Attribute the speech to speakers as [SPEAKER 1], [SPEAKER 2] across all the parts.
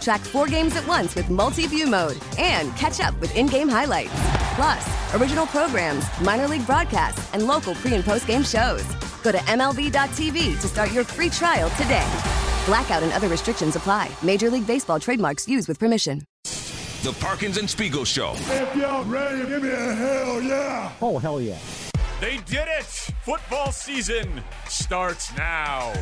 [SPEAKER 1] Track four games at once with multi view mode and catch up with in game highlights. Plus, original programs, minor league broadcasts, and local pre and post game shows. Go to MLB.tv to start your free trial today. Blackout and other restrictions apply. Major League Baseball trademarks used with permission.
[SPEAKER 2] The Parkins and Spiegel Show.
[SPEAKER 3] If y'all ready, give me a hell yeah.
[SPEAKER 4] Oh, hell yeah.
[SPEAKER 5] They did it! Football season starts now.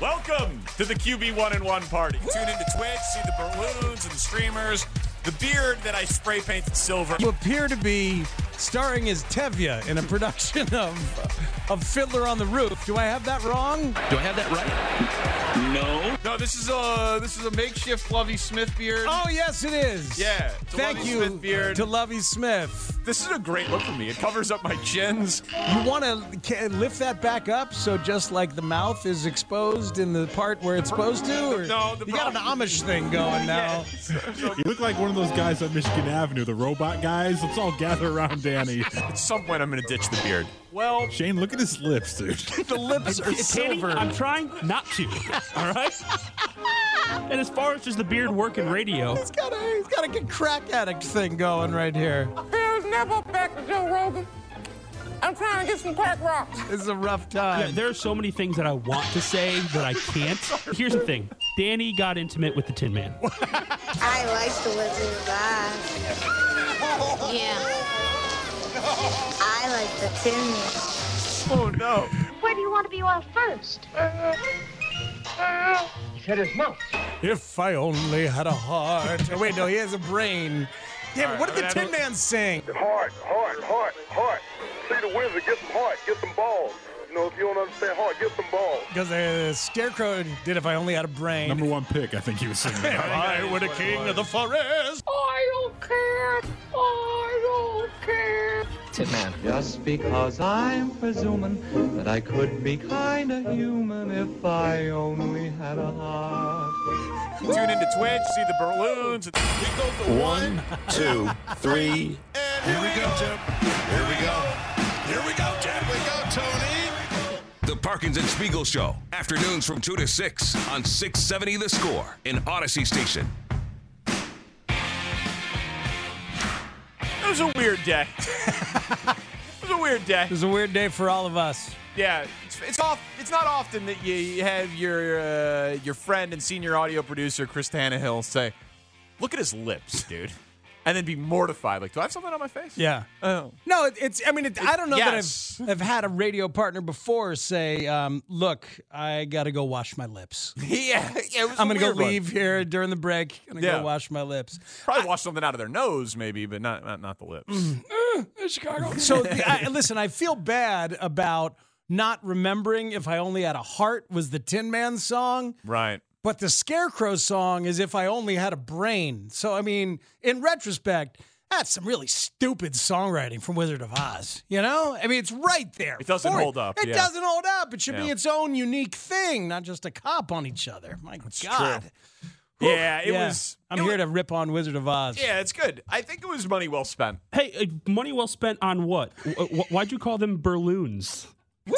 [SPEAKER 5] Welcome to the QB one and one party. Tune into Twitch, see the balloons and the streamers, the beard that I spray painted silver.
[SPEAKER 6] You appear to be starring as Tevye in a production of of Fiddler on the Roof. Do I have that wrong?
[SPEAKER 5] Do I have that right? No. No, this is a this is a makeshift Lovie Smith beard.
[SPEAKER 6] Oh yes, it is.
[SPEAKER 5] Yeah. it's
[SPEAKER 6] Thank
[SPEAKER 5] Lovie
[SPEAKER 6] you
[SPEAKER 5] Smith beard.
[SPEAKER 6] to Lovie Smith.
[SPEAKER 5] This is a great look for me. It covers up my chins.
[SPEAKER 6] You want to lift that back up so just like the mouth is exposed in the part where it's supposed to? Or
[SPEAKER 5] No, the
[SPEAKER 6] you got an Amish thing going now.
[SPEAKER 7] You look like one of those guys on Michigan Avenue, the robot guys. Let's all gather around Danny.
[SPEAKER 5] At some point, I'm going to ditch the beard. Well,
[SPEAKER 7] Shane, look at his lips, dude.
[SPEAKER 6] The lips are
[SPEAKER 8] Danny,
[SPEAKER 6] silver.
[SPEAKER 8] I'm trying not to. All right. And as far as just the beard work in radio,
[SPEAKER 6] He's got a he's got a good crack addict thing going right here.
[SPEAKER 9] Here's Neville back to Joe Rogan. I'm trying to get some crack rocks.
[SPEAKER 6] This is a rough
[SPEAKER 8] yeah,
[SPEAKER 6] time.
[SPEAKER 8] there are so many things that I want to say that I can't. Here's the thing: Danny got intimate with the Tin Man.
[SPEAKER 10] I like the Wizard of Oz. Yeah. I like the Tin Man.
[SPEAKER 5] oh no.
[SPEAKER 10] Where do you want to be off first?
[SPEAKER 6] Uh, uh, If I only had a heart. Oh, wait, no, he has a brain. Damn, it, what did the Tin
[SPEAKER 5] don't-
[SPEAKER 6] Man sing?
[SPEAKER 3] Heart, heart, heart, heart. See the wizard, get some heart, get some balls. You know, if you don't understand heart, get some balls.
[SPEAKER 6] Because the Scarecrow did If I Only Had a Brain.
[SPEAKER 7] Number one pick, I think he was singing.
[SPEAKER 6] If I were the king of the forest.
[SPEAKER 9] I don't care. I don't care.
[SPEAKER 11] Just because I'm presuming that I could be kinda human if I only had a heart.
[SPEAKER 5] Tune into Twitch, see the balloons. We go for
[SPEAKER 2] One, two, three.
[SPEAKER 3] And here we go, Tim. Here we go. Here we go, Tim. Here we go, Tony.
[SPEAKER 2] The Parkins and Spiegel Show. Afternoons from 2 to 6 on 670 The Score in Audacy Station.
[SPEAKER 5] It was a weird day. it was a weird day.
[SPEAKER 6] It was a weird day for all of us.
[SPEAKER 5] Yeah, it's, it's off. It's not often that you have your uh, your friend and senior audio producer Chris Tannehill say, "Look at his lips, dude," and then be mortified. Like, do I have something on my face?
[SPEAKER 6] Yeah.
[SPEAKER 5] Oh.
[SPEAKER 6] No, it, it's. I mean, it, I don't know
[SPEAKER 5] yes.
[SPEAKER 6] that I've, I've had a radio partner before say, um, "Look, I got to go wash my lips.
[SPEAKER 5] yeah. yeah it was
[SPEAKER 6] I'm gonna go
[SPEAKER 5] one.
[SPEAKER 6] leave here during the break. Gonna
[SPEAKER 5] Yeah.
[SPEAKER 6] go wash my lips."
[SPEAKER 5] Probably wash something out of their nose, maybe, but not not, not the lips.
[SPEAKER 6] Chicago. So the, I, listen, I feel bad about not remembering if I only had a heart was the Tin Man song.
[SPEAKER 5] Right.
[SPEAKER 6] But the Scarecrow song is If I Only Had a Brain. So, I mean, in retrospect, that's some really stupid songwriting from Wizard of Oz. You know? I mean, it's right there.
[SPEAKER 5] It doesn't
[SPEAKER 6] for
[SPEAKER 5] hold up,
[SPEAKER 6] It
[SPEAKER 5] yeah.
[SPEAKER 6] doesn't hold up. It should be its own unique thing, not just a cop on each other. My God. Whew.
[SPEAKER 5] Yeah, it was.
[SPEAKER 6] I'm
[SPEAKER 5] it
[SPEAKER 6] here
[SPEAKER 5] was-
[SPEAKER 6] to rip on Wizard of Oz.
[SPEAKER 5] Yeah, it's good. I think it was money well spent.
[SPEAKER 8] Hey, uh, money well spent on what? Wh- wh- Why'd you call them balloons?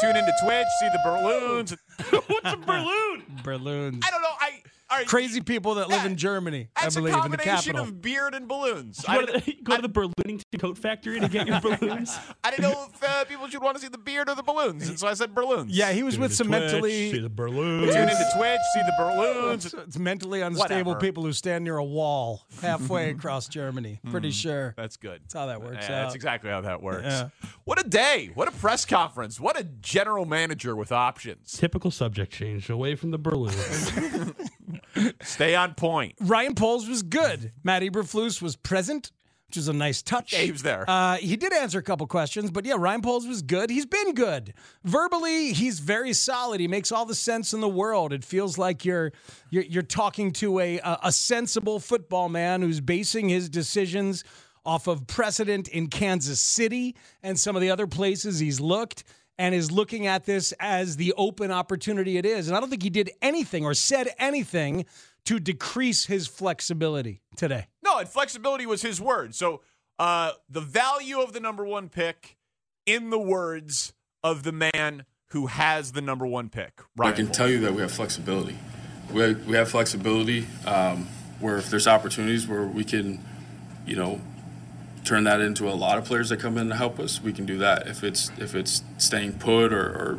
[SPEAKER 5] Tune into Twitch, see the balloons.
[SPEAKER 8] What's a balloon?
[SPEAKER 6] Balloons.
[SPEAKER 5] I don't know. I all right,
[SPEAKER 6] Crazy people that live
[SPEAKER 5] Yeah.
[SPEAKER 6] in Germany, I
[SPEAKER 5] That's a
[SPEAKER 6] believe, in the
[SPEAKER 5] combination
[SPEAKER 6] capital.
[SPEAKER 5] of beard and balloons.
[SPEAKER 8] You
[SPEAKER 5] I
[SPEAKER 8] go, to
[SPEAKER 5] didn't,
[SPEAKER 8] the, you go to the Berlinington Coat Factory to get your balloons.
[SPEAKER 5] I didn't know if uh, people should want to see the beard or the balloons, and so I said balloons.
[SPEAKER 6] yeah, he was with some mentally
[SPEAKER 8] see the balloons.
[SPEAKER 5] Tune into Twitch, see the balloons.
[SPEAKER 6] It's, it's mentally unstable
[SPEAKER 5] Whatever.
[SPEAKER 6] people who stand near a wall halfway across Germany. Pretty sure.
[SPEAKER 5] That's good.
[SPEAKER 6] That's how that works
[SPEAKER 5] Yeah,
[SPEAKER 6] out.
[SPEAKER 5] that's exactly how that works.
[SPEAKER 6] Yeah.
[SPEAKER 5] What a day! What a press conference! What a general manager with options.
[SPEAKER 8] Typical subject change away from the balloons.
[SPEAKER 5] Stay on point.
[SPEAKER 6] Ryan Poles was good. Matt Eberflus was present, which is a nice touch.
[SPEAKER 5] Dave's there.
[SPEAKER 6] Uh, he did answer a couple questions, but yeah, Ryan Poles was good. He's been good. Verbally, he's very solid. He makes all the sense in the world. It feels like you're you're, you're talking to a, a a sensible football man who's basing his decisions off of precedent in Kansas City and some of the other places he's looked and is looking at this as the open opportunity it is. And I don't think he did anything or said anything to decrease his flexibility today.
[SPEAKER 5] No, and flexibility was his word. So uh, the value of the number one pick in the words of the man who has the number one pick. Ryan
[SPEAKER 4] I can
[SPEAKER 5] Poles.
[SPEAKER 4] tell you that we have flexibility. We we have flexibility um, where if there's opportunities where we can, you know, turn that into a lot of players that come in to help us, we can do that. If it's if it's staying put or, or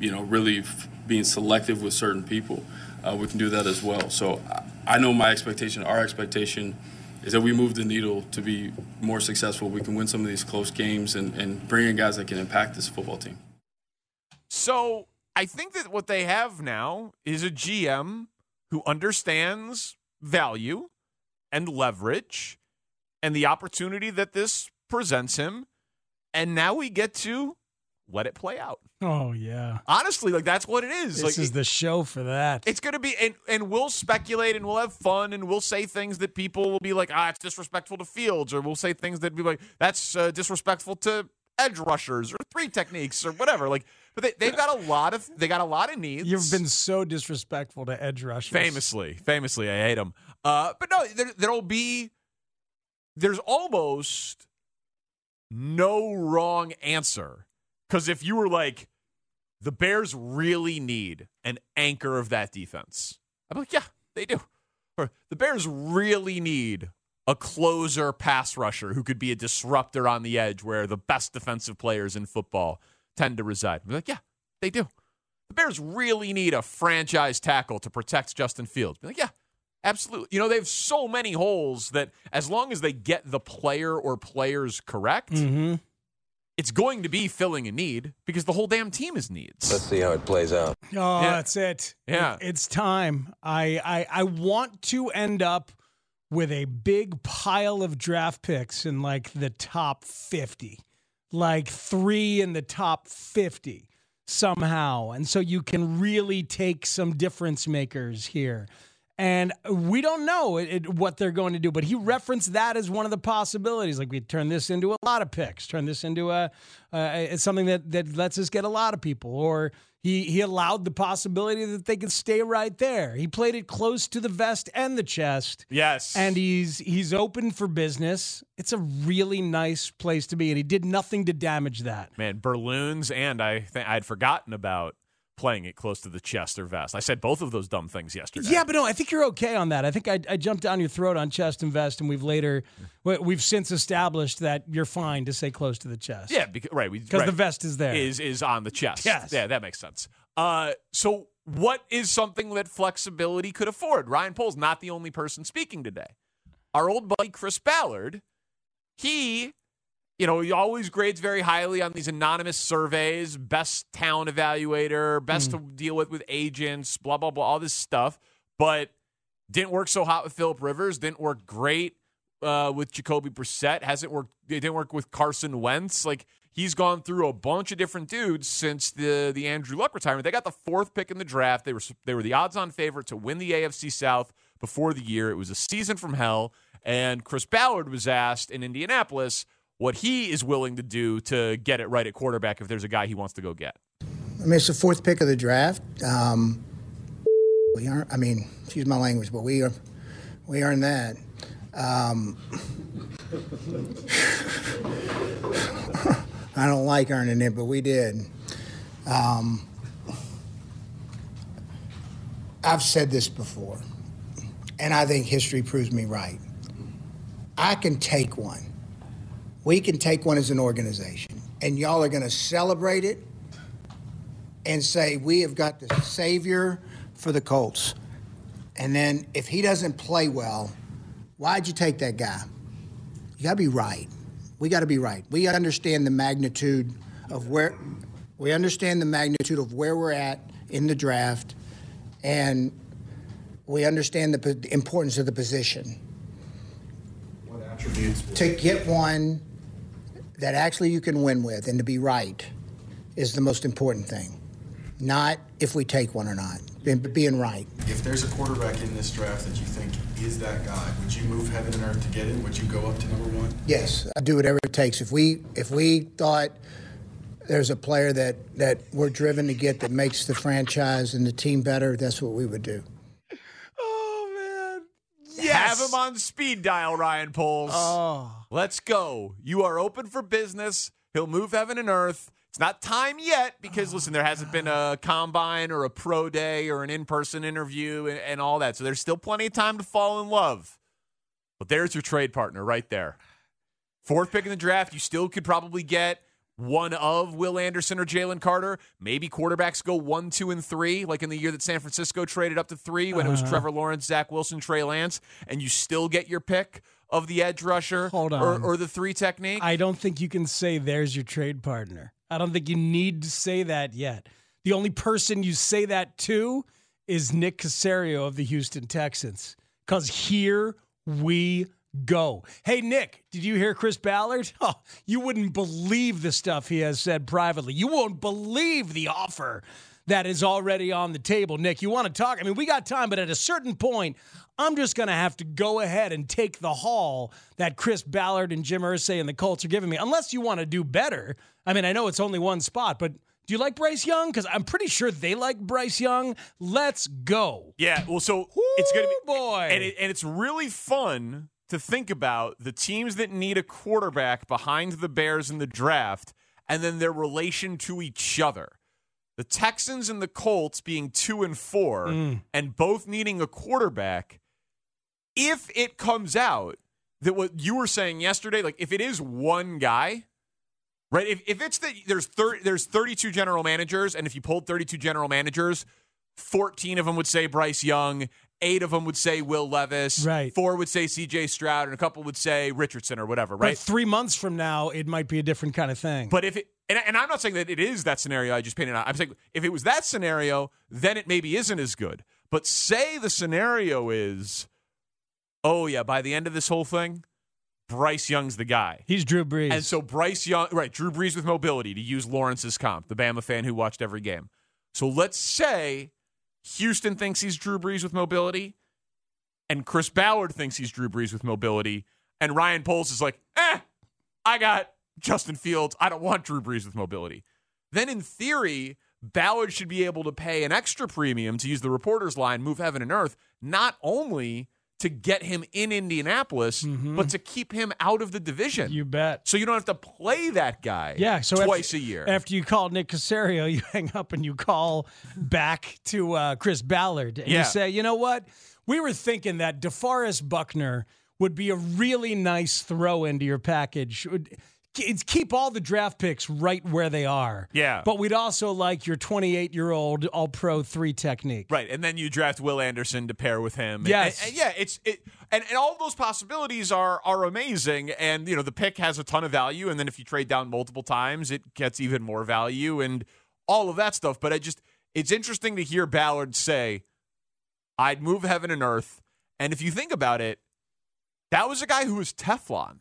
[SPEAKER 4] you know, really f- being selective with certain people, uh, we can do that as well. So I, I know my expectation, our expectation, is that we move the needle to be more successful. We can win some of these close games and, and bring in guys that can impact this football team.
[SPEAKER 5] So I think that what they have now is a GM who understands value and leverage and the opportunity that this presents him. And now we get to let it play out.
[SPEAKER 6] Oh yeah.
[SPEAKER 5] Honestly, like that's what it is.
[SPEAKER 6] This
[SPEAKER 5] like
[SPEAKER 6] is the show for that.
[SPEAKER 5] it's going to be, and, and we'll speculate and we'll have fun and we'll say things that people will be like, ah, it's disrespectful to Fields, or we'll say things that be like, that's uh, disrespectful to edge rushers or three techniques or whatever. Like, but they, they've got a lot of, they got a lot of needs.
[SPEAKER 6] You've been so disrespectful to edge rushers.
[SPEAKER 5] famously, famously, I hate them. Uh, but no, there, there'll be, there's almost no wrong answer. Because if you were like, the Bears really need an anchor of that defense, I'm like, yeah, they do. Or the Bears really need a closer pass rusher who could be a disruptor on the edge where the best defensive players in football tend to reside. I'm like, yeah, they do. The Bears really need a franchise tackle to protect Justin Fields. Be like, yeah, absolutely. You know, they have so many holes that as long as they get the player or players correct,
[SPEAKER 6] Mm-hmm.
[SPEAKER 5] it's going to be filling a need because the whole damn team is needs.
[SPEAKER 12] Let's see how it plays out.
[SPEAKER 6] Oh,
[SPEAKER 5] Yeah.
[SPEAKER 6] that's it.
[SPEAKER 5] Yeah.
[SPEAKER 6] It- it's time. I, I I want to end up with a big pile of draft picks in like the top 50. Like 3 in the top 50 somehow. And so you can really take some difference makers here. And we don't know it, it- what they're going to do, but he referenced that as one of the possibilities. Like we turn this into a lot of picks, turn this into a uh, something that that lets us get a lot of people. Or he he allowed the possibility that they could stay right there. He played it close to the vest and the chest.
[SPEAKER 5] Yes.
[SPEAKER 6] And he's he's open for business. It's a really nice place to be, and he did nothing to damage that.
[SPEAKER 5] Man, balloons, and I think I'd forgotten about playing it close to the chest or vest. I said both of those dumb things yesterday.
[SPEAKER 6] Yeah, but no, I think you're okay on that. I think I, I jumped down your throat on chest and vest, and we've later we- we've since established that you're fine to say close to the chest.
[SPEAKER 5] Yeah, because, right.
[SPEAKER 6] because
[SPEAKER 5] right.
[SPEAKER 6] the vest is there.
[SPEAKER 5] is is on the chest.
[SPEAKER 6] Yes.
[SPEAKER 5] Yeah, that makes sense. Uh, so what is something that flexibility could afford? Ryan Poles not the only person speaking today. Our old buddy Chris Ballard, he, you know, he always grades very highly on these anonymous surveys, best town evaluator, best to deal with with agents, blah blah blah, all this stuff. But didn't work so hot with Philip Rivers. Didn't work great uh, with Jacoby Brissett. Hasn't worked. It didn't work with Carson Wentz. Like he's gone through a bunch of different dudes since the the Andrew Luck retirement. They got the fourth pick in the draft. They were they were the odds-on favorite to win the AFC South before the year. It was a season from hell. And Chris Ballard was asked in Indianapolis what he is willing to do to get it right at quarterback if there's a guy he wants to go get.
[SPEAKER 13] I mean, it's the fourth pick of the draft. Um, we aren't. I mean, excuse my language, but we are. We earned that. Um, I don't like earning it, but we did. Um, I've said this before, and I think history proves me right. I can take one. We can take one as an organization, and y'all are going to celebrate it and say, We have got the savior for the Colts. And then if he doesn't play well, why'd you take that guy? You got to be right. We got to be right. We understand the magnitude of where we understand the magnitude of where we're at in the draft, and we understand the po- importance of the position.
[SPEAKER 14] What attributes?
[SPEAKER 13] To get one that actually you can win with and to be right is the most important thing. Not if we take one or not, being right.
[SPEAKER 14] If there's a quarterback in this draft that you think is that guy, would you move heaven and earth to get him? Would you go up to number one?
[SPEAKER 13] Yes, I do whatever it takes. If we if we thought there's a player that that we're driven to get that makes the franchise and the team better, that's what we would do. Oh man, yes.
[SPEAKER 5] Have him on speed dial, Ryan Poles.
[SPEAKER 6] Oh.
[SPEAKER 5] Let's go. You are open for business. He'll move heaven and earth. It's not time yet because, listen, there hasn't been a combine or a pro day or an in person interview and, and all that. So there's still plenty of time to fall in love. But there's your trade partner right there. Fourth pick in the draft, you still could probably get one of Will Anderson or Jalen Carter. Maybe quarterbacks go one, two, and three, like in the year that San Francisco traded up to three when it was
[SPEAKER 6] Uh-huh.
[SPEAKER 5] Trevor Lawrence, Zach Wilson, Trey Lance, and you still get your pick of the edge rusher
[SPEAKER 6] Hold
[SPEAKER 5] Or,
[SPEAKER 6] on.
[SPEAKER 5] or the three technique.
[SPEAKER 6] I don't think you can say there's your trade partner. I don't think you need to say that yet. The only person you say that to is Nick Caserio of the Houston Texans. Because here we go. Hey, Nick, did you hear Chris Ballard? Oh, you wouldn't believe the stuff he has said privately. You won't believe the offer that is already on the table. Nick, you want to talk? I mean, we got time, but at a certain point, I'm just going to have to go ahead and take the haul that Chris Ballard and Jim Irsay and the Colts are giving me, unless you want to do better. I mean, I know it's only one spot, but do you like Bryce Young? Because I'm pretty sure they like Bryce Young. Let's go.
[SPEAKER 5] Yeah, well, so it's going to be
[SPEAKER 6] boy,
[SPEAKER 5] and, it, and it's really fun to think about the teams that need a quarterback behind the Bears in the draft, and then their relation to each other. The Texans and the Colts being two and four,
[SPEAKER 6] Mm.
[SPEAKER 5] and both needing a quarterback. If it comes out that what you were saying yesterday, like if it is one guy, right? If, if it's that there's 30, there's 32 general managers, and if you pulled 32 general managers, 14 of them would say Bryce Young, eight of them would say Will Levis,
[SPEAKER 6] Right.
[SPEAKER 5] Four would say C.J. Stroud, and a couple would say Richardson or whatever,
[SPEAKER 6] But
[SPEAKER 5] right?
[SPEAKER 6] three months from now, it might be a different kind of thing.
[SPEAKER 5] But if it, and, and I'm not saying that it is that scenario I just painted out. I'm saying if it was that scenario, then it maybe isn't as good. But say the scenario is, oh yeah, by the end of this whole thing, Bryce Young's the guy.
[SPEAKER 6] He's Drew Brees.
[SPEAKER 5] And so Bryce Young, right, Drew Brees with mobility, to use Lawrence's comp, the Bama fan who watched every game. So let's say Houston thinks he's Drew Brees with mobility, and Chris Ballard thinks he's Drew Brees with mobility, and Ryan Poles is like, eh, I got Justin Fields. I don't want Drew Brees with mobility. Then in theory, Ballard should be able to pay an extra premium to use the reporter's line, move heaven and earth, not only to get him in Indianapolis, but to keep him out of the division.
[SPEAKER 6] Mm-hmm. You bet.
[SPEAKER 5] So you don't have to play that guy
[SPEAKER 6] Yeah, so
[SPEAKER 5] twice
[SPEAKER 6] after,
[SPEAKER 5] a year.
[SPEAKER 6] After you call Nick Caserio, you hang up and you call back to uh, Chris Ballard and
[SPEAKER 5] Yeah.
[SPEAKER 6] you say, you know what? We were thinking that DeForest Buckner would be a really nice throw into your package. Keep all the draft picks right where they are.
[SPEAKER 5] Yeah.
[SPEAKER 6] But we'd also like your 28 year old All Pro three technique.
[SPEAKER 5] Right, and then you draft Will Anderson to pair with him. And-
[SPEAKER 6] Yes.
[SPEAKER 5] and, and yeah, it's it, and, and all those possibilities are are amazing. And you know, the pick has a ton of value, and then if you trade down multiple times, it gets even more value, and all of that stuff. But I just, it's interesting to hear Ballard say, "I'd move heaven and earth." And if you think about it, that was a guy who was Teflon.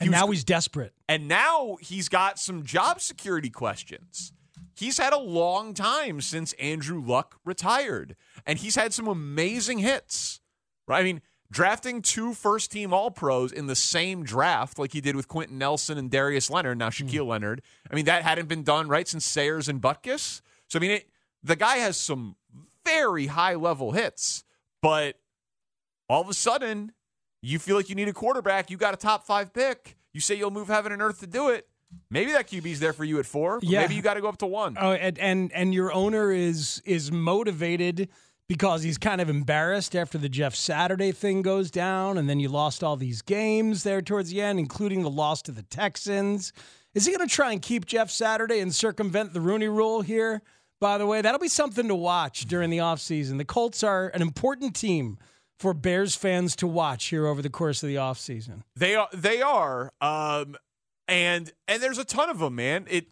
[SPEAKER 6] And now he's desperate.
[SPEAKER 5] And now he's got some job security questions. He's had a long time since Andrew Luck retired, and he's had some amazing hits. Right? I mean, drafting two first team All Pros in the same draft, like he did with Quenton Nelson and Darius Leonard, now hmm. Shaquille Leonard. I mean, that hadn't been done right since Sayers and Butkus. So I mean, it, the guy has some very high level hits, but all of a sudden, you feel like you need a quarterback. You got a top five pick. You say you'll move heaven and earth to do it. Maybe that QB's there for you at four.
[SPEAKER 6] Yeah.
[SPEAKER 5] Maybe you got to go up to one.
[SPEAKER 6] Oh, and, and and your owner is is motivated because he's kind of embarrassed after the Jeff Saturday thing goes down, and then you lost all these games there towards the end, including the loss to the Texans. Is he going to try and keep Jeff Saturday and circumvent the Rooney Rule here? By the way, that'll be something to watch during the offseason. The Colts are an important team for Bears fans to watch here over the course of the offseason.
[SPEAKER 5] They are. They are. Um, and and there's a ton of them, man. It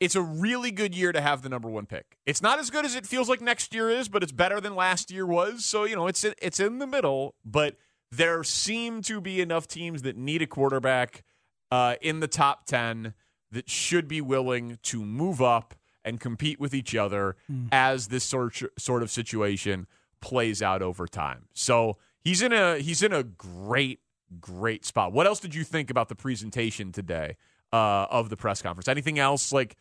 [SPEAKER 5] it's a really good year to have the number one pick. It's not as good as it feels like next year is, but it's better than last year was. So you know, it's it's in the middle. But there seem to be enough teams that need a quarterback uh, in the top ten that should be willing to move up and compete with each other
[SPEAKER 6] Hmm.
[SPEAKER 5] as this sort sort of situation plays out over time. So he's in a he's in a great great spot. What else did you think about the presentation today uh, of the press conference? Anything else like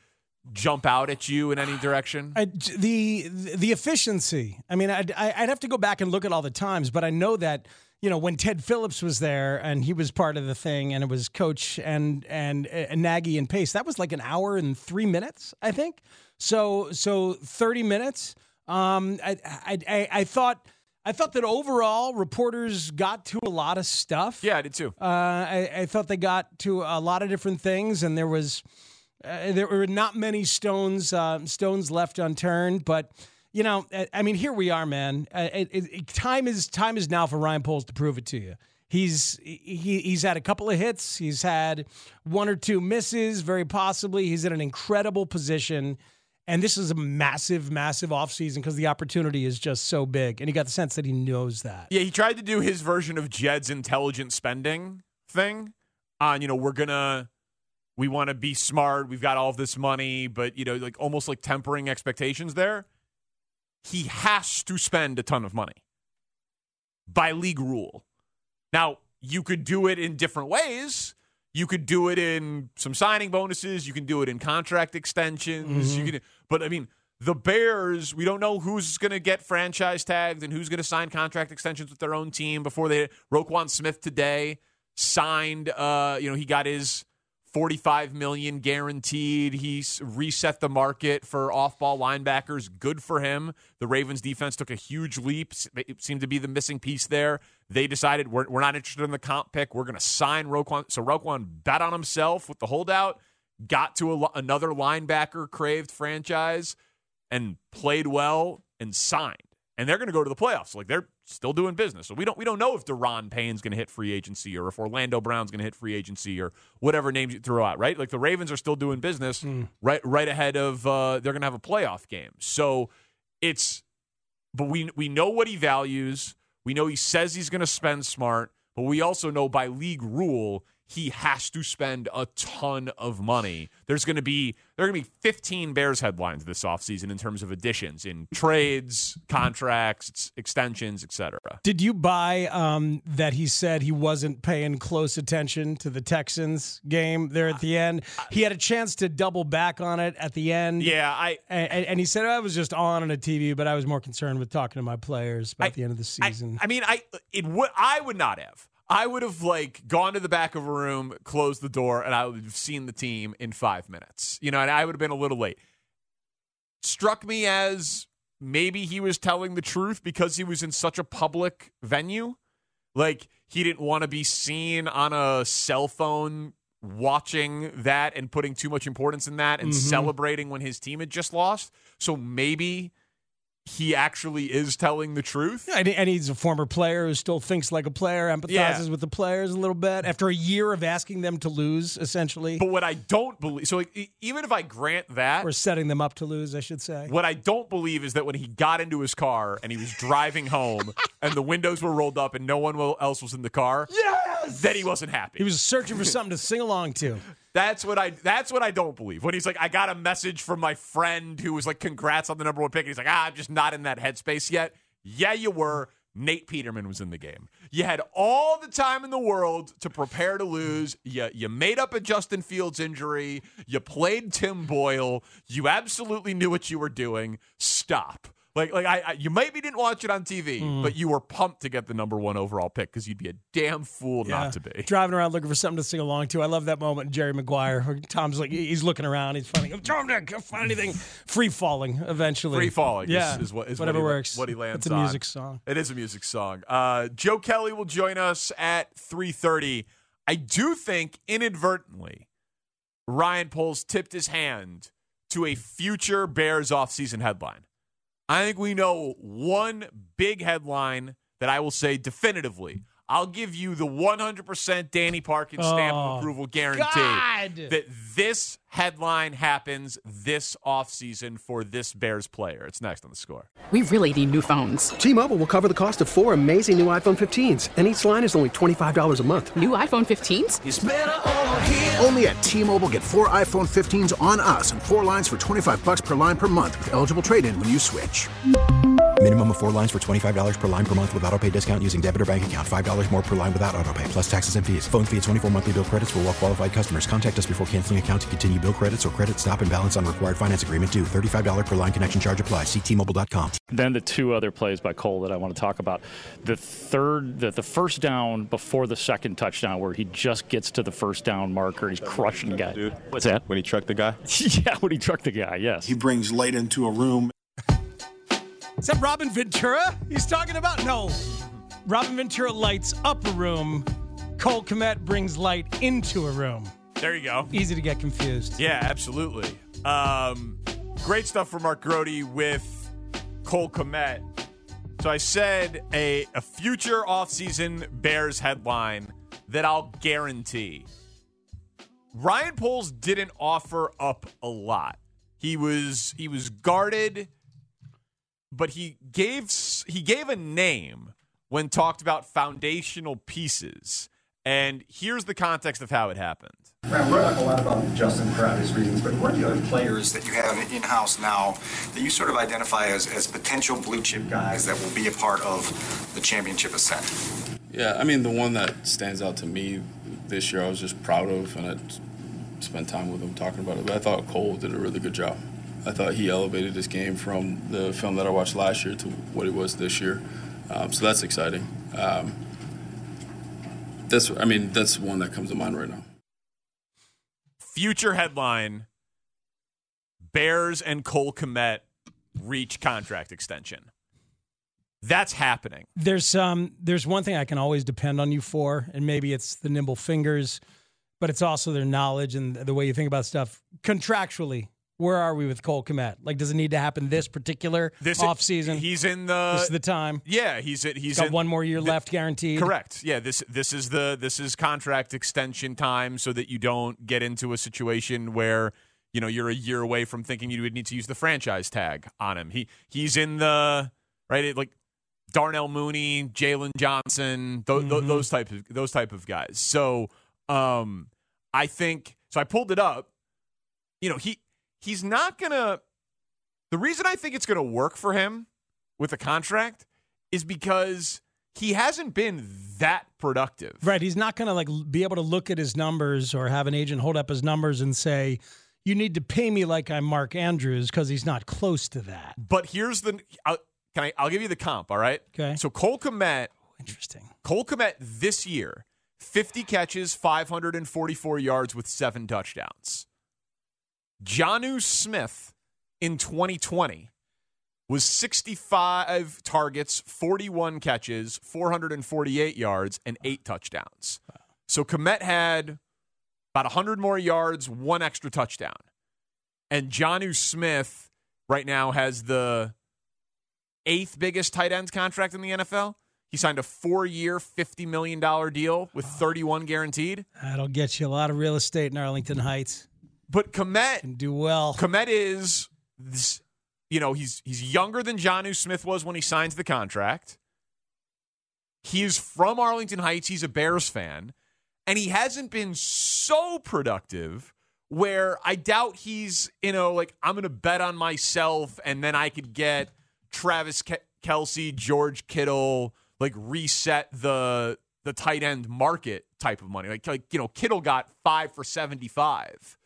[SPEAKER 5] jump out at you in any direction?
[SPEAKER 6] I, the the efficiency. I mean, I'd, I'd have to go back and look at all the times, but I know that you know when Ted Phillips was there and he was part of the thing, and it was Coach and and, and Nagy and Pace. That was like an hour and three minutes, I think. So so thirty minutes. Um, I I I, I thought. I thought that overall reporters got to a lot of stuff.
[SPEAKER 5] Yeah, I did too.
[SPEAKER 6] Uh, I, I thought they got to a lot of different things, and there was uh, there were not many stones uh, stones left unturned. But you know, I, I mean, here we are, man. Uh, it, it, time is time is now for Ryan Poles to prove it to you. He's he, he's had a couple of hits. He's had one or two misses, very possibly. He's in an incredible position. And this is a massive, massive offseason because the opportunity is just so big. And you got the sense that he knows that.
[SPEAKER 5] Yeah, he tried to do his version of Jed's intelligent spending thing. On you know, we're gonna we want to be smart. We've got all of this money, but you know, like almost like tempering expectations there. He has to spend a ton of money by league rule. Now, you could do it in different ways. You could do it in some signing bonuses. You can do it in contract extensions. You can, but I mean, the Bears. We don't know who's going to get franchise tagged and who's going to sign contract extensions with their own team before they. Roquan Smith today signed. Uh, you know, he got his 45 million guaranteed. He's reset the market for off-ball linebackers. Good for him. The Ravens defense took a huge leap. It seemed to be the missing piece there. They decided we're, we're not interested in the comp pick. We're going to sign Roquan. So Roquan bet on himself with the holdout, got to a, another linebacker craved franchise, and played well and signed. And they're going to go to the playoffs. Like they're still doing business. So we don't we don't know if Daron Payne's going to hit free agency or if Orlando Brown's going to hit free agency or whatever names you throw out. Right? Like the Ravens are still doing business right right ahead of uh, they're going to have a playoff game. So it's but we we know what he values. We know he says he's going to spend smart, but we also know by league rule he has to spend a ton of money. There's going to be there are going to be 15 Bears headlines this offseason in terms of additions in trades, contracts, extensions, etc.
[SPEAKER 6] Did you buy um, that he said he wasn't paying close attention to the Texans game there at the end? He had a chance to double back on it at the end.
[SPEAKER 5] Yeah, I
[SPEAKER 6] and, and he said I was just on on a TV, but I was more concerned with talking to my players about the end of the season.
[SPEAKER 5] I mean, I it would I would not have. I would have like gone to the back of a room, closed the door, and I would have seen the team in five minutes. You know, and I would have been a little late. Struck me as maybe he was telling the truth because he was in such a public venue. Like he didn't want to be seen on a cell phone watching that and putting too much importance in that and
[SPEAKER 6] Mhm.
[SPEAKER 5] celebrating when his team had just lost. So maybe he actually is telling the truth.
[SPEAKER 6] and, and he's a former player who still thinks like a player, empathizes
[SPEAKER 5] Yeah.
[SPEAKER 6] with the players a little bit after a year of asking them to lose, essentially,
[SPEAKER 5] But what I don't believe, so like, even if I grant that,
[SPEAKER 6] or setting them up to lose, I should say.
[SPEAKER 5] what I don't believe is that when he got into his car and he was driving home and the windows were rolled up and no one else was in the car,
[SPEAKER 6] yes,
[SPEAKER 5] then he wasn't happy.
[SPEAKER 6] He was searching for something to sing along to.
[SPEAKER 5] That's what I. That's what I don't believe. When he's like, I got a message from my friend who was like, "Congrats on the number one pick." And he's like, Ah, I'm just not in that headspace yet. Yeah, you were. Nate Peterman was in the game. You had all the time in the world to prepare to lose. You you made up a Justin Fields injury. You played Tim Boyle. You absolutely knew what you were doing. Stop. Like like I, I you maybe didn't watch it on TV,
[SPEAKER 6] Mm.
[SPEAKER 5] but you were pumped to get the number one overall pick because you'd be a damn fool
[SPEAKER 6] Yeah.
[SPEAKER 5] not to be.
[SPEAKER 6] Driving around looking for something to sing along to. I love that moment in Jerry Maguire. where Tom's like, he's looking around. He's finding, Tom, I can't find anything. Free falling eventually.
[SPEAKER 5] Free falling
[SPEAKER 6] Yeah.
[SPEAKER 5] is, is what is
[SPEAKER 6] Whatever
[SPEAKER 5] what he,
[SPEAKER 6] works.
[SPEAKER 5] What he lands on?
[SPEAKER 6] It's a
[SPEAKER 5] on.
[SPEAKER 6] music song.
[SPEAKER 5] It is a music song. Uh, Joe Kelly will join us at three thirty. I do think inadvertently, Ryan Poles tipped his hand to a future Bears offseason headline. I think we know one big headline that I will say definitively. I'll give you the 100% Danny Parkin stamp
[SPEAKER 6] Oh,
[SPEAKER 5] of approval guarantee
[SPEAKER 6] God.
[SPEAKER 5] that this headline happens this offseason for this Bears player. It's next on the score.
[SPEAKER 15] We really need new phones.
[SPEAKER 16] T-Mobile will cover the cost of four amazing new iPhone 15s, and each line is only $25 a month.
[SPEAKER 15] New iPhone 15s?
[SPEAKER 17] Only at T-Mobile get four iPhone 15s on us and four lines for 25 bucks per line per month with eligible trade-in when you switch.
[SPEAKER 14] Minimum of four lines for $25 per line per month with auto pay discount using debit or bank account. $5 more per line without auto pay, plus taxes and fees. Phone fee at 24 monthly bill credits for all well qualified customers. Contact us before canceling account to continue bill credits or credit stop and balance on required finance agreement due. $35 per line connection charge apply. Ctmobile.com.
[SPEAKER 12] Then the two other plays by Cole that I want to talk about. The third, the, the first down before the second touchdown, where he just gets to the first down marker, he's crushing the guy. Dude. What's that?
[SPEAKER 18] When he trucked the guy?
[SPEAKER 12] yeah, when he trucked the guy. Yes.
[SPEAKER 19] He brings light into a room.
[SPEAKER 6] Is that Robin Ventura he's talking about? No. Robin Ventura lights up a room. Cole Kmet brings light into a room.
[SPEAKER 5] There you go.
[SPEAKER 6] Easy to get confused.
[SPEAKER 5] Yeah, absolutely. Um, great stuff from Mark Grote with Cole Kmet. So I said a, a future offseason Bears headline that I'll guarantee. Ryan Poles didn't offer up a lot. He was he was guarded, but he gave he gave a name when talked about foundational pieces. And here's the context of how it happened.
[SPEAKER 20] Ryan, we're talking a lot about Justin for obvious reasons, but what are the other players that you have in-house now that you sort of identify as, as potential blue chip guys that will be a part of the championship ascent?
[SPEAKER 4] Yeah, I mean, the one that stands out to me this year, I was just proud of, and I spent time with him talking about it. But I thought Cole did a really good job. I thought he elevated his game from the film that I watched last year to what it was this year. Um, so that's exciting. Um, that's, I mean, that's one that comes to mind right now.
[SPEAKER 5] Future headline Bears and Cole Kmet reach contract extension. That's happening.
[SPEAKER 6] There's um there's one thing I can always depend on you for, and maybe it's the nimble fingers, but it's also their knowledge and the way you think about stuff. Contractually, where are we with Cole Kmet? Like, does it need to happen this particular
[SPEAKER 5] This
[SPEAKER 6] off season?
[SPEAKER 5] He's in the.
[SPEAKER 6] This is the time.
[SPEAKER 5] Yeah, he's he's
[SPEAKER 6] He's got
[SPEAKER 5] in,
[SPEAKER 6] one more year left guaranteed.
[SPEAKER 5] Correct. Yeah, this this is the this is contract extension time so that you don't get into a situation where you know you're a year away from thinking you would need to use the franchise tag on him. He he's in the right it, like Darnell Mooney, Jaylon Johnson, those,
[SPEAKER 6] Mm-hmm.
[SPEAKER 5] those type of those type of guys. So um, I think so. I pulled it up. You know he he's not gonna. The reason I think it's gonna work for him with a contract is because he hasn't been that productive.
[SPEAKER 6] Right. He's not going to like be able to look at his numbers or have an agent hold up his numbers and say, "You need to pay me like I'm Mark Andrews" because he's not close to that.
[SPEAKER 5] But here's the I'll, can I I'll give you the comp, all right?
[SPEAKER 6] Okay.
[SPEAKER 5] So Cole Kmet oh,
[SPEAKER 6] Interesting.
[SPEAKER 5] Cole Kmet this year, 50 catches, 544 yards with 7 touchdowns. Jonnu Smith in 2020 was 65 targets, 41 catches, 448 yards and 8 touchdowns. So Kmet had about 100 more yards, one extra touchdown. And Jonnu Smith right now has the eighth biggest tight ends contract in the NFL. He signed a four-year, $50 million deal with 31 guaranteed.
[SPEAKER 6] That'll get you a lot of real estate in Arlington Heights.
[SPEAKER 5] But Kmet
[SPEAKER 6] can do well.
[SPEAKER 5] Kmet is, this, you know, he's he's younger than Jonnu Smith was when he signs the contract. He is from Arlington Heights. He's a Bears fan, and he hasn't been so productive. Where I doubt he's, you know, like I'm going to bet on myself, and then I could get Travis Ke- Kelce, George Kittle, like reset the the tight end market type of money. Like like you know, Kittle got five for seventy five.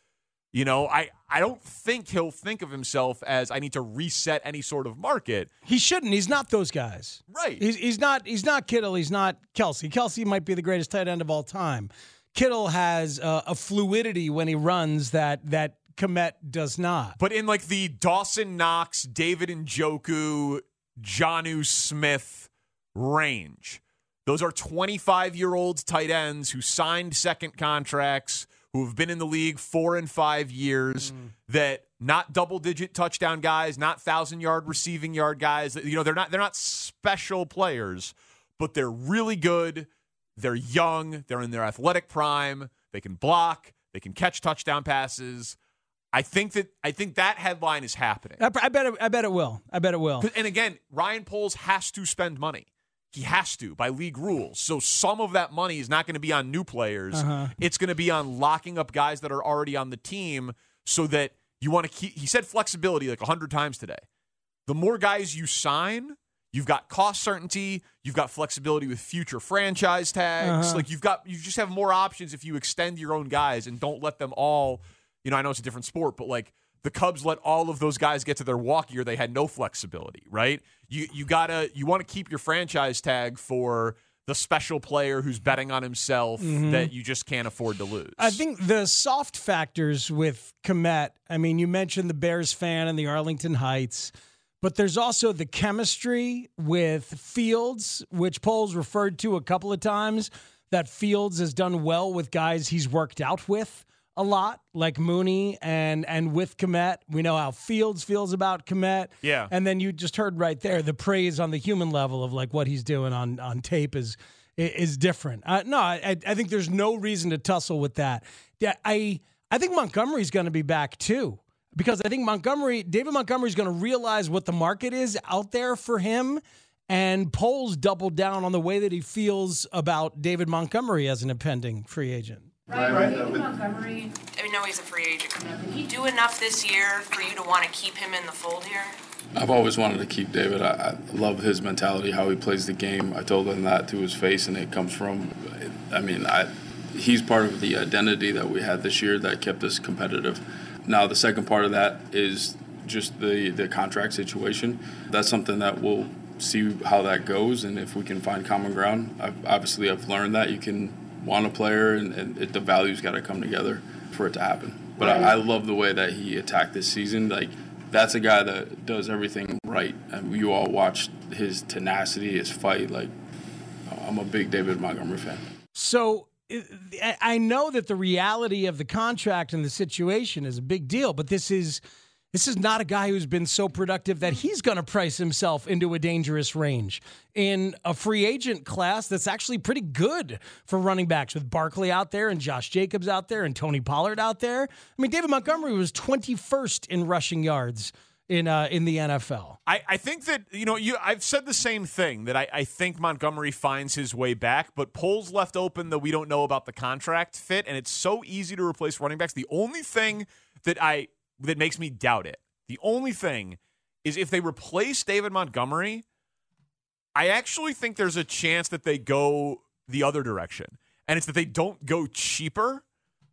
[SPEAKER 5] You know, I, I don't think he'll think of himself as I need to reset any sort of market.
[SPEAKER 6] He shouldn't. He's not those guys.
[SPEAKER 5] Right.
[SPEAKER 6] He's, he's not. He's not Kittle. He's not Kelce. Kelce might be the greatest tight end of all time. Kittle has uh, a fluidity when he runs that that Kmet does not.
[SPEAKER 5] But in like the Dawson Knox, David and Njoku, Jonnu Smith range, those are 25 year old tight ends who signed second contracts, who have been in the league four and five years, mm. that not double digit touchdown guys, not thousand yard receiving yard guys. You know, they're not they're not special players, but they're really good. They're young. They're in their athletic prime. They can block. They can catch touchdown passes. I think that I think that headline is happening.
[SPEAKER 6] I, I bet. It, I bet it will. I bet it will.
[SPEAKER 5] And again, Ryan Poles has to spend money. He has to by league rules. So some of that money is not going to be on new players.
[SPEAKER 6] Uh-huh.
[SPEAKER 5] It's going to be on locking up guys that are already on the team so that you want to keep he said flexibility like 100 times today. The more guys you sign, you've got cost certainty, you've got flexibility with future franchise tags.
[SPEAKER 6] Uh-huh.
[SPEAKER 5] Like you've got you just have more options if you extend your own guys and don't let them all, you know, I know it's a different sport, but like the Cubs let all of those guys get to their walk year. They had no flexibility, right? You you gotta you want to keep your franchise tag for the special player who's betting on himself
[SPEAKER 6] Mhm.
[SPEAKER 5] that you just can't afford to lose.
[SPEAKER 6] I think the soft factors with Kmet, I mean, you mentioned the Bears fan and the Arlington Heights, but there's also the chemistry with Fields, which Poles referred to a couple of times, that Fields has done well with guys he's worked out with a lot, like Mooney and and with Kmet. We know how Fields feels about Kmet.
[SPEAKER 5] Yeah.
[SPEAKER 6] And then you just heard right there the praise on the human level of like what he's doing on on tape is is different. Uh, no, I, I think there's no reason to tussle with that. Yeah, I I think Montgomery's going to be back too because I think Montgomery, David Montgomery's going to realize what the market is out there for him. And Poles doubled down on the way that he feels about David Montgomery as an impending free agent.
[SPEAKER 18] Right, right. David Montgomery, I know he's a free agent coming. Did he do enough this year for you to want to keep him in the fold here?
[SPEAKER 4] I've always wanted to keep David. I, I love his mentality, how he plays the game. I told him that to his face, and it comes from. I mean, I, he's part of the identity that we had this year that kept us competitive. Now, the second part of that is just the the contract situation. That's something that we'll see how that goes, and if we can find common ground. I've, obviously, I've learned that you can want a player, and, and it, the values got to come together for it to happen. But I, I love the way that he attacked this season. Like that's a guy that does everything right. And you all watched his tenacity, his fight. Like I'm a big David Montgomery fan.
[SPEAKER 6] So I- I know that the reality of the contract and the situation is a big deal, but this is this is not a guy who's been so productive that he's going to price himself into a dangerous range in a free agent class that's actually pretty good for running backs with Barkley out there and Josh Jacobs out there and Tony Pollard out there. I mean, David Montgomery was 21st in rushing yards in uh, in the NFL.
[SPEAKER 5] I, I think that you know you I've said the same thing that I, I think Montgomery finds his way back, but Poles left open that we don't know about the contract fit, and it's so easy to replace running backs. The only thing that I that makes me doubt it, the only thing is if they replace David Montgomery, I actually think there's a chance that they go the other direction, and it's that they don't go cheaper,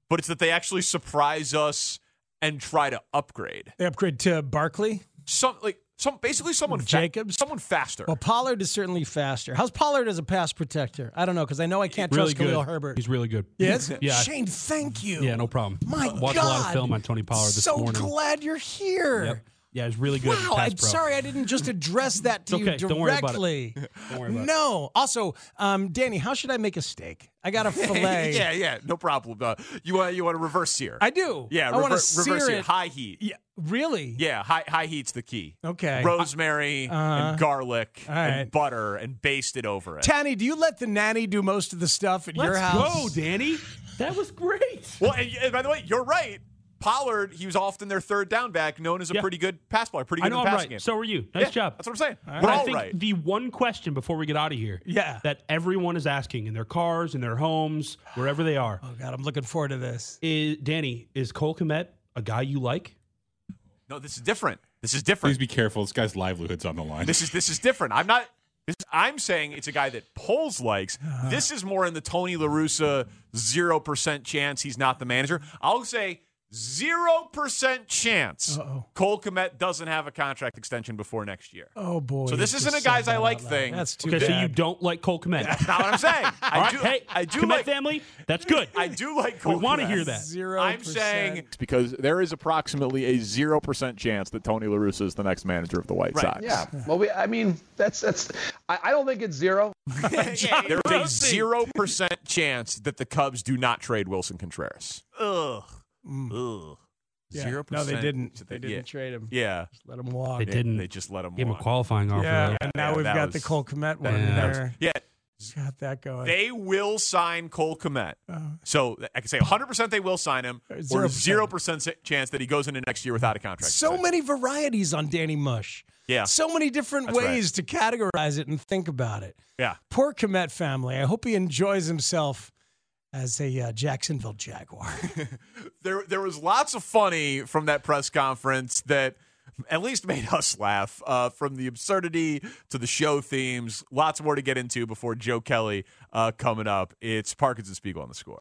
[SPEAKER 5] but it's that they actually surprise us and try to upgrade.
[SPEAKER 6] They upgrade to Barkley.
[SPEAKER 5] Some like some basically someone fa-
[SPEAKER 6] Jacobs,
[SPEAKER 5] someone faster.
[SPEAKER 6] Well, Pollard is certainly faster. How's Pollard as a pass protector? I don't know because I know I can't
[SPEAKER 8] Really
[SPEAKER 6] trust
[SPEAKER 8] good.
[SPEAKER 6] Khalil Herbert.
[SPEAKER 8] He's really good.
[SPEAKER 6] Yes,
[SPEAKER 8] Yeah.
[SPEAKER 6] Shane, thank you.
[SPEAKER 8] Yeah, no problem.
[SPEAKER 6] My
[SPEAKER 8] Watched a lot of
[SPEAKER 6] God.
[SPEAKER 8] film on Tony Pollard this
[SPEAKER 6] so
[SPEAKER 8] morning.
[SPEAKER 6] glad you're here.
[SPEAKER 8] Yep. Yeah, he's really good.
[SPEAKER 6] Wow, I'm
[SPEAKER 8] pro.
[SPEAKER 6] sorry I didn't just address that to
[SPEAKER 8] It's
[SPEAKER 6] you
[SPEAKER 8] okay. Don't worry about it.
[SPEAKER 6] directly.
[SPEAKER 8] Don't worry about it.
[SPEAKER 6] no. Also, um, Danny, how should I make a steak? I got a fillet.
[SPEAKER 5] yeah, yeah, no problem. Uh, you want you want to reverse sear?
[SPEAKER 6] I do.
[SPEAKER 5] Yeah,
[SPEAKER 6] I wanna
[SPEAKER 5] rever- reverse
[SPEAKER 6] sear
[SPEAKER 5] sear,
[SPEAKER 6] it.
[SPEAKER 5] high heat.
[SPEAKER 6] Yeah, really?
[SPEAKER 5] Yeah, high high heat's the key.
[SPEAKER 6] Okay.
[SPEAKER 5] Rosemary
[SPEAKER 6] Uh-huh.
[SPEAKER 5] and garlic
[SPEAKER 6] All
[SPEAKER 5] and butter and baste it over it.
[SPEAKER 6] Tanny, do you let the nanny do most of the stuff at your
[SPEAKER 8] Let's
[SPEAKER 6] house?
[SPEAKER 8] go, Danny. That was great.
[SPEAKER 5] Well, and, and by the way, you're right. Pollard, he was often their third down back, known as a
[SPEAKER 8] Yeah.
[SPEAKER 5] pretty good pass player, pretty
[SPEAKER 8] I
[SPEAKER 5] good
[SPEAKER 8] know
[SPEAKER 5] in the passing
[SPEAKER 8] right.
[SPEAKER 5] game.
[SPEAKER 8] So are you. Nice
[SPEAKER 5] Yeah,
[SPEAKER 8] job.
[SPEAKER 5] That's what I'm saying.
[SPEAKER 6] right.
[SPEAKER 5] We're
[SPEAKER 8] But I think
[SPEAKER 5] right.
[SPEAKER 8] the one question before we get out of here,
[SPEAKER 6] Yeah.
[SPEAKER 8] that everyone is asking in their cars, in their homes, wherever they are,
[SPEAKER 6] Oh God, I'm looking forward to this.
[SPEAKER 8] is Danny, is Cole Kmet a guy you like?
[SPEAKER 5] No, this is different. This is different.
[SPEAKER 7] Please be careful. This guy's livelihood's on the line.
[SPEAKER 5] This is this is different. I'm not. This, I'm saying it's a guy that Poles likes. This is more in the Tony La Russa zero percent chance he's not the manager. I'll say zero percent chance
[SPEAKER 6] Uh-oh.
[SPEAKER 5] Cole Kmet doesn't have a contract extension before next year.
[SPEAKER 6] Oh boy.
[SPEAKER 5] So this isn't a guys I like thing.
[SPEAKER 6] That's too
[SPEAKER 8] Okay, so
[SPEAKER 6] bad.
[SPEAKER 8] you don't like Cole Kmet.
[SPEAKER 5] That's not what I'm saying. I
[SPEAKER 8] right,
[SPEAKER 5] do.
[SPEAKER 8] hey,
[SPEAKER 5] I do
[SPEAKER 8] Kmet
[SPEAKER 5] like.
[SPEAKER 8] family, that's good.
[SPEAKER 5] I do like. Cole we
[SPEAKER 8] want to hear that.
[SPEAKER 6] Zero.
[SPEAKER 5] I'm saying
[SPEAKER 19] because there is approximately a zero percent chance that Tony La Russa is the next manager of the White
[SPEAKER 5] Right.
[SPEAKER 19] Sox.
[SPEAKER 21] Yeah. Well, we, I mean, that's that's. I, I don't think it's zero.
[SPEAKER 5] there's a zero percent chance that the Cubs do not trade Willson Contreras. Ugh. Ugh.
[SPEAKER 6] Yeah.
[SPEAKER 5] Zero
[SPEAKER 6] No, they didn't. They didn't trade him.
[SPEAKER 5] Yeah.
[SPEAKER 6] Just let him walk.
[SPEAKER 8] They didn't.
[SPEAKER 5] They just let him
[SPEAKER 8] Give him a qualifying offer.
[SPEAKER 6] Yeah,
[SPEAKER 8] though.
[SPEAKER 6] and now
[SPEAKER 5] Yeah,
[SPEAKER 6] we've
[SPEAKER 5] that
[SPEAKER 6] got the Cole Kmet one
[SPEAKER 8] Yeah.
[SPEAKER 6] there.
[SPEAKER 5] Yeah.
[SPEAKER 6] Got that going.
[SPEAKER 5] They will sign Cole Kmet.
[SPEAKER 6] Uh,
[SPEAKER 5] so I can say 100% they will sign him, or
[SPEAKER 6] 0%.
[SPEAKER 5] 0% chance that he goes into next year without a contract.
[SPEAKER 6] so many varieties on Danny Mush.
[SPEAKER 5] Yeah.
[SPEAKER 6] So many different
[SPEAKER 5] That's right.
[SPEAKER 6] ways to categorize it and think about it.
[SPEAKER 5] Yeah.
[SPEAKER 6] Poor Kmet family. I hope he enjoys himself as a uh, Jacksonville Jaguar.
[SPEAKER 5] there there was lots of funny from that press conference that at least made us laugh. Uh, from the absurdity to the show themes, lots more to get into before Joe Kelly uh, coming up. It's Parkins and Spiegel on the score.